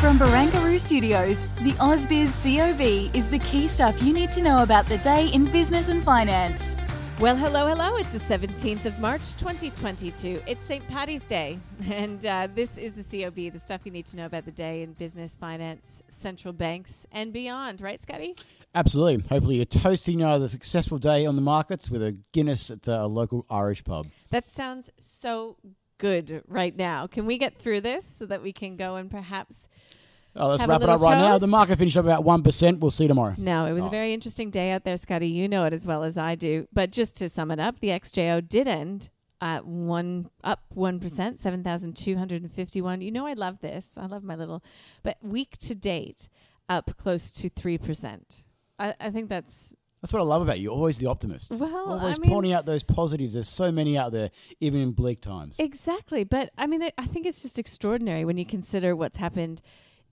From Barangaroo Studios, the AusBiz COB is the key stuff you need to know about the day in business and finance. Well, hello, hello. It's the 17th of March, 2022. It's St. Patty's Day. And uh, this is the COB, the stuff you need to know about the day in business, finance, central banks, and beyond. Right, Scotty? Absolutely. Hopefully, you're toasting uh, the successful day on the markets with a Guinness at uh, a local Irish pub. That sounds so good right now. Can we get through this so that we can go and perhaps. Oh, let's wrap it up right now. The market finished up about 1%. We'll see you tomorrow. No, it was Oh. a very interesting day out there, Scotty. You know it as well as I do. But just to sum it up, the XJO did end at one up one percent, seven thousand two hundred and fifty-one. You know I love this. I love my little, but week to date, up close to three percent. I, I think that's That's what I love about you. Always the optimist. Well, I Always mean- pointing out those positives. There's so many out there, even in bleak times. Exactly. But I mean, I, I think it's just extraordinary when you consider what's happened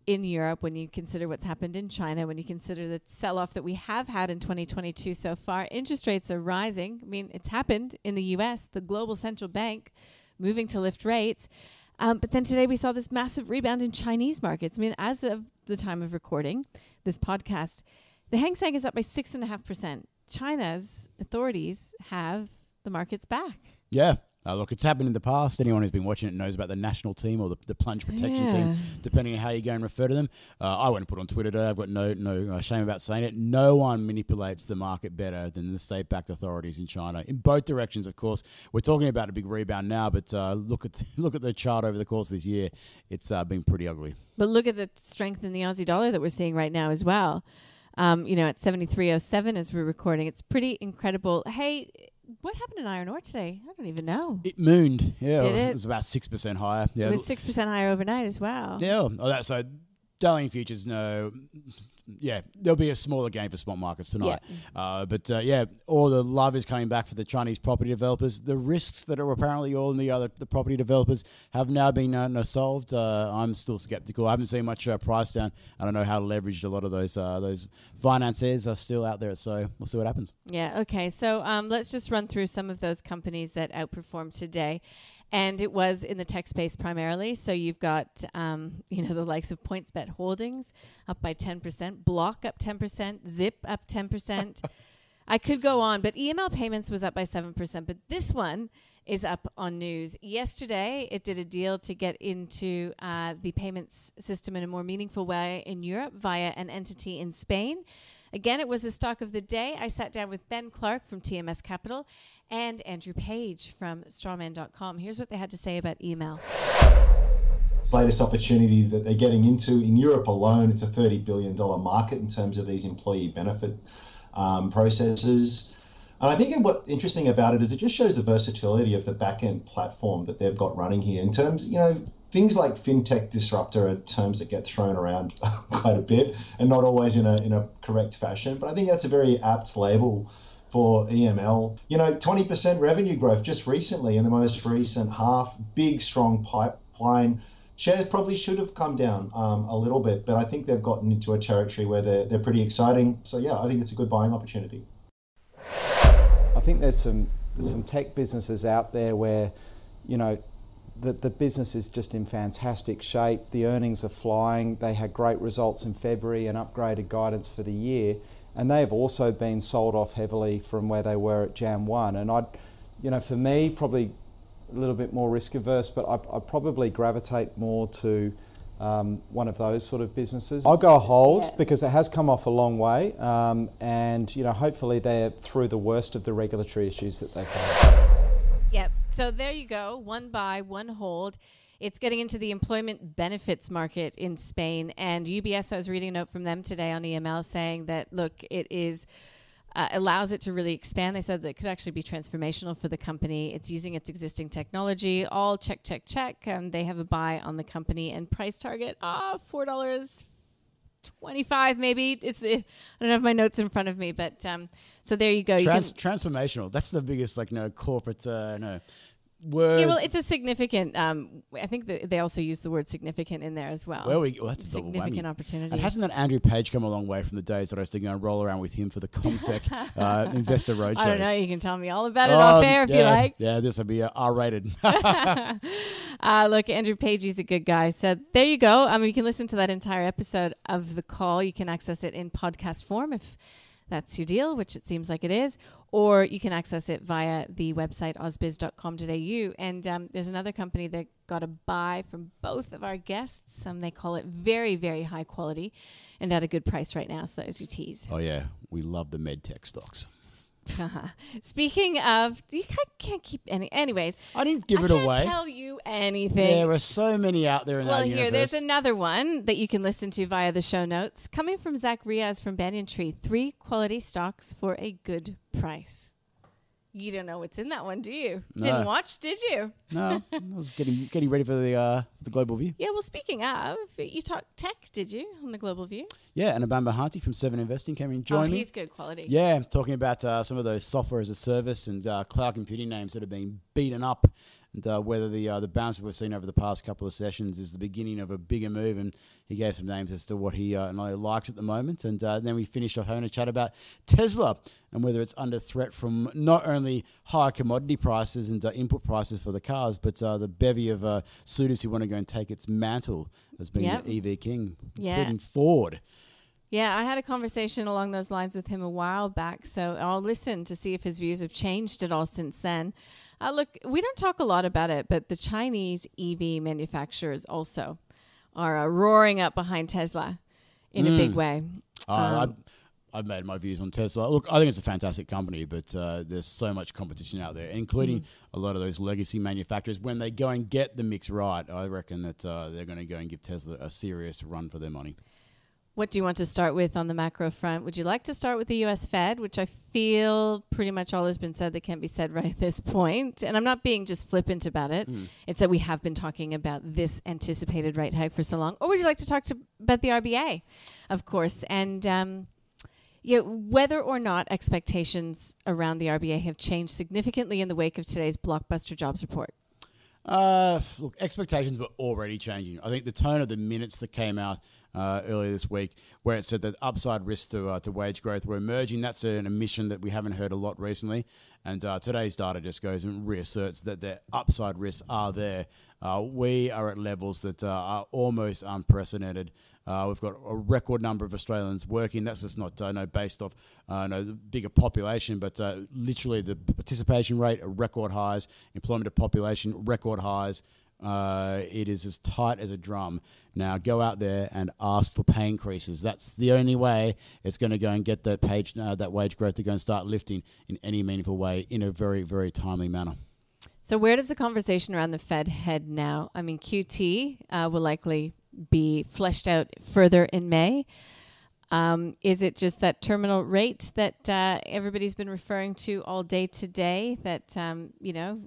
in Europe, when you consider what's happened in China, when you consider the sell off that we have had in 2022 so far. Interest rates are rising. I mean, it's happened in the US, the global central bank moving to lift rates. Um, but then today we saw this massive rebound in Chinese markets. I mean, as of the time of recording this podcast, the Hang Seng is up by 6.5%. China's authorities have the markets back. Yeah. Uh, look, it's happened in the past. Anyone who's been watching it knows about the national team or the, the plunge protection Yeah. team, depending on how you go and refer to them. Uh, I won't put on Twitter today. I've got no no uh, shame about saying it. No one manipulates the market better than the state-backed authorities in China. In both directions, of course. We're talking about a big rebound now, but uh, look at look at the chart over the course of this year. It's uh, been pretty ugly. But look at the strength in the Aussie dollar that we're seeing right now as well. Um, you know, at 73.07 as we're recording. It's pretty incredible. Hey, what happened in iron ore today? I don't even know. It mooned. Yeah, Did it? was about six percent higher. Yeah, It was 6% higher overnight as well. Yeah, oh, that, so Dalian Futures, no, yeah, there'll be a smaller gain for spot markets tonight. Uh, but uh, yeah, all the love is coming back for the Chinese property developers. The risks that are apparently all in the other the property developers have now been uh, no solved. Uh, I'm still skeptical. I haven't seen much uh, price down. I don't know how leveraged a lot of those uh, those financiers are still out there. So we'll see what happens. Yeah. Okay. So um, let's just run through some of those companies that outperformed today. And it was in the tech space primarily. So you've got, um, you know, the likes of PointsBet Holdings up by 10%, Block up 10%, Zip up 10%. I could go on, but EML Payments was up by 7%. But this one is up on news. Yesterday, it did a deal to get into uh, the payments system in a more meaningful way in Europe via an entity in Spain. Again, it was the stock of the day. I sat down with Ben Clark from TMS Capital and Andrew Page from strawman.com. Here's what they had to say about EML. latest opportunity that they're getting into in Europe alone. It's a $30 billion market in terms of these employee benefit um, processes. And I think what's interesting about it is it just shows the versatility of the back-end platform that they've got running here in terms, you know, things like fintech disruptor are terms that get thrown around quite a bit and not always in a, in a correct fashion. But I think that's a very apt label for EML. You know, 20% revenue growth just recently in the most recent half, big, strong pipeline. Shares probably should have come down um, a little bit, but I think they've gotten into a territory where they're, they're pretty exciting. So, yeah, I think it's a good buying opportunity. I think there's some some tech businesses out there where, you know, the, the business is just in fantastic shape. The earnings are flying. They had great results in February and upgraded guidance for the year. And they have also been sold off heavily from where they were at Jan 1. And I'd, you know, for me, probably a little bit more risk averse, but I, I probably gravitate more to um, one of those sort of businesses. I'll go hold because it has come off a long way, um, and you know hopefully they're through the worst of the regulatory issues that they've had. Yep. So there you go. One buy, one hold. It's getting into the employment benefits market in Spain. And UBS, I was reading a note from them today on EML saying that, look, it is uh, allows it to really expand. They said that it could actually be transformational for the company. It's using its existing technology. All check, check, check. Um, they have a buy on the company and price target ah four dollars 25 maybe it's it, i don't have my notes in front of me but um so there you go Trans- you can, transformational. That's the biggest, like, no corporate, uh, no words. yeah well it's a significant um i think that they also use the word significant in there as well Where we, well, that's a significant opportunity And hasn't that Andrew Page come a long way from the days that I used to go and roll around with him for the CommSec uh, investor Roadshow? i don't know you can tell me all about it off Um, air if yeah, you like Yeah, this will be uh, R-rated. uh, look, Andrew Page, is a good guy. So there you go. I mean, you can listen to that entire episode of the call. You can access it in podcast form if that's your deal, which it seems like it is, or you can access it via the website ausbiz.com.au. And um, there's another company that got a buy from both of our guests. Um, they call it very, very high quality and at a good price right now. So there's your tease. oh yeah, we love the med tech stocks. Speaking of, you can't, can't keep any. Anyways, I didn't give I it away. tell you anything. There are so many out there in Well, here, universe. there's another one that you can listen to via the show notes. Coming from Zach Riaz from Banyan Tree. Three quality stocks for a good price. You don't know what's in that one, do you? No. Didn't watch, did you? no, I was getting getting ready for the uh, the global view. Yeah, well, speaking of, you talked tech, did you, on the Global View? Yeah, and Anirban Mahanti from Seven Investing came in and oh, joined me. he's good quality. Yeah, talking about uh, some of those software as a service and uh, cloud computing names that have been beaten up, and uh, whether the uh, the bounce that we've seen over the past couple of sessions is the beginning of a bigger move. And he gave some names as to what he uh, and I likes at the moment. And uh, then we finished off having a chat about Tesla and whether it's under threat from not only higher commodity prices and uh, input prices for the cars, but uh, the bevy of uh, suitors who want to go and take its mantle as being Yep. the EV king, Yeah. including Ford. Yeah, I had a conversation along those lines with him a while back, so I'll listen to see if his views have changed at all since then. Uh, look, we don't talk a lot about it, but the Chinese EV manufacturers also are uh, roaring up behind Tesla in a big way. Uh, Um, I've, I've made my views on Tesla. Look, I think it's a fantastic company, but uh, there's so much competition out there, including Mm-hmm. a lot of those legacy manufacturers. When they go and get the mix right, I reckon that uh, they're going to go and give Tesla a serious run for their money. What do you want to start with on the macro front? Would you like to start with the US Fed, which I feel pretty much all has been said that can be said right at this point? And I'm not being just flippant about it. It's that we have been talking about this anticipated rate hike for so long. Or would you like to talk to, about the RBA, of course? And um, yeah, whether or not expectations around the RBA have changed significantly in the wake of today's blockbuster jobs report. Uh, look, expectations were already changing. I think the tone of the minutes that came out uh, earlier this week, where it said that upside risks to, uh, to wage growth were emerging, that's an admission that we haven't heard a lot recently. And uh, today's data just goes and reasserts that the upside risks are there. Uh, we are at levels that uh, are almost unprecedented. Uh, we've got a record number of Australians working. That's just not uh, no based off no the bigger population, but literally the participation rate record highs, employment to population record highs. Uh, it is as tight as a drum. Now go out there and ask for pay increases. That's the only way it's going to go and get that page uh, that wage growth to go and start lifting in any meaningful way in a very very timely manner. So, where does the conversation around the Fed head now? I mean, QT uh, will likely be fleshed out further in May. Um, is it just that terminal rate that uh, everybody's been referring to all day today? That um, you know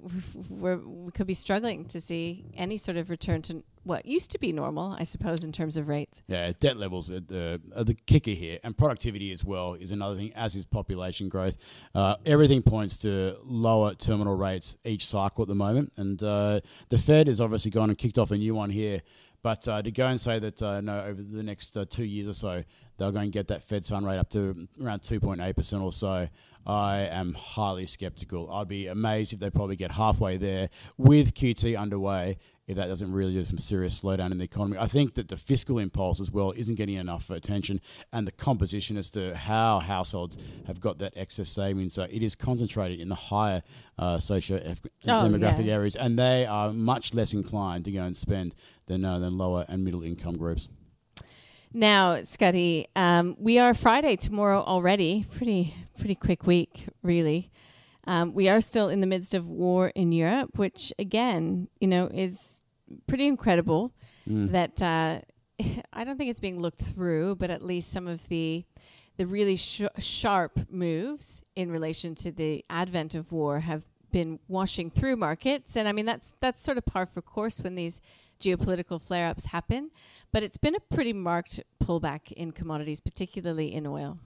we could be struggling to see any sort of return to what used to be normal, I suppose, in terms of rates. Yeah, debt levels are the, are the kicker here, and productivity as well is another thing, as is population growth. Uh, everything points to lower terminal rates each cycle at the moment, and uh, the Fed has obviously gone and kicked off a new one here. But uh, to go and say that uh, no, over the next uh, two years or so, they're going to get that Fed fund rate up to around 2.8% or so, I am highly skeptical. I'd be amazed if they probably get halfway there with QT underway if that doesn't really do some serious slowdown in the economy. I think that the fiscal impulse as well isn't getting enough attention, and the composition as to how households have got that excess savings. So it is concentrated in the higher uh, socio Oh, demographic yeah. areas, and they are much less inclined to go and spend than uh, than lower and middle income groups. Now, Scotty, um, we are Friday tomorrow already. Pretty pretty quick week, really. Um, we are still in the midst of war in Europe, which again, you know, is pretty incredible. That uh, I don't think it's being looked through, but at least some of the the really sh- sharp moves in relation to the advent of war have been washing through markets, and I mean that's that's sort of par for course when these geopolitical flare-ups happen. But it's been a pretty marked pullback in commodities, particularly in oil.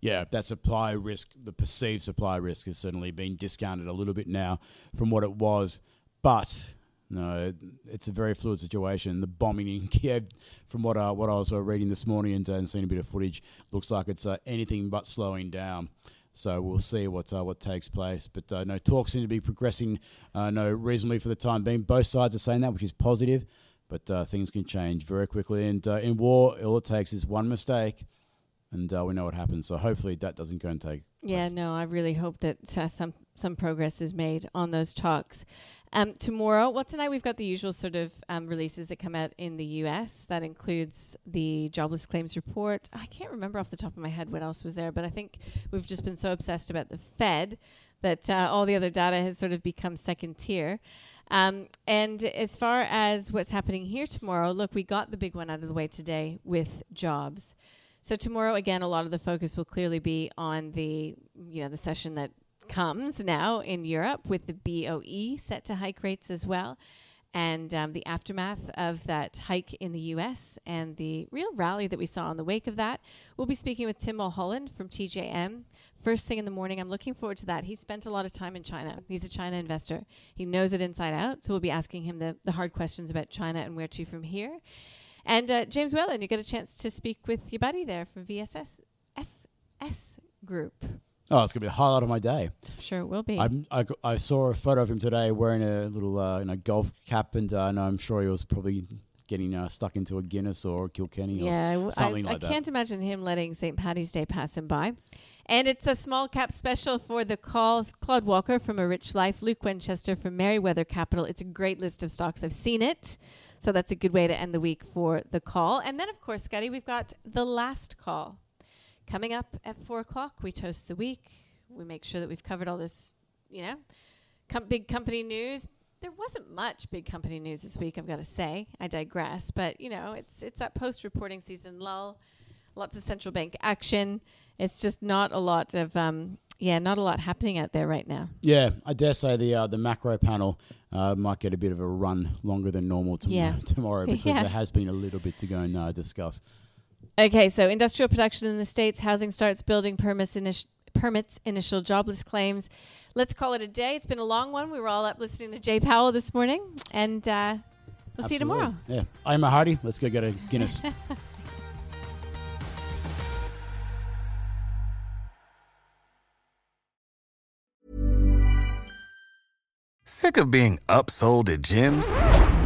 Yeah, that supply risk, the perceived supply risk, has certainly been discounted a little bit now from what it was, but no, it's a very fluid situation. The bombing in Kiev, from what uh, what I was uh, reading this morning and, uh, and seeing a bit of footage, looks like it's uh, anything but slowing down. So we'll see what uh, what takes place. But uh, no, talks seem to be progressing uh, no reasonably for the time being. Both sides are saying that, which is positive. But uh, things can change very quickly. And uh, in war, all it takes is one mistake, and uh, we know what happens. So hopefully that doesn't go and take. Yeah, place. no, I really hope that uh, some some progress is made on those talks. Um, tomorrow, well, tonight we've got the usual sort of um, releases that come out in the U.S. That includes the jobless claims report. I can't remember off the top of my head what else was there, but I think we've just been so obsessed about the Fed that uh, all the other data has sort of become second tier. Um, and as far as what's happening here tomorrow, look, we got the big one out of the way today with jobs. So tomorrow, again, a lot of the focus will clearly be on the, you know, the session that comes now in Europe with the BOE set to hike rates as well. And um, the aftermath of that hike in the US and the real rally that we saw in the wake of that. We'll be speaking with Tim Mulholland from TJM first thing in the morning. I'm looking forward to that. He spent a lot of time in China. He's a China investor. He knows it inside out. So we'll be asking him the, the hard questions about China and where to from here. And uh, James Whelan, you get a chance to speak with your buddy there from VSS FS Group. Oh, it's gonna be the highlight of my day. I'm sure it will be. I'm, I, I saw a photo of him today wearing a little uh, you know, golf cap, and uh, no, I'm sure he was probably getting uh, stuck into a Guinness or a Kilkenny yeah, or something I, like I that. I can't imagine him letting St. Patty's Day pass him by. And it's a small cap special for the call. Claude Walker from A Rich Life, Luke Winchester from Merriweather Capital. It's a great list of stocks. I've seen it. So that's a good way to end the week for the call. And then, of course, Scotty, we've got the last call. Coming up at four o'clock, we toast the week. We make sure that we've covered all this, you know, com- big company news. There wasn't much big company news this week, I've got to say. I digress, but you know, it's it's that post-reporting season lull. Lots of central bank action. It's just not a lot of um, yeah, not a lot happening out there right now. Yeah, I dare say the uh, the macro panel uh, might get a bit of a run longer than normal tom- Yeah. tomorrow because Yeah. there has been a little bit to go and uh, discuss. Okay, so industrial production in the states, housing starts, building permits, initi- permits, initial jobless claims. Let's call it a day. It's been a long one. We were all up listening to Jay Powell this morning, and uh, we'll see you tomorrow. Yeah, I'm a Hardy. Let's go get a Guinness. Sick of being upsold at gyms?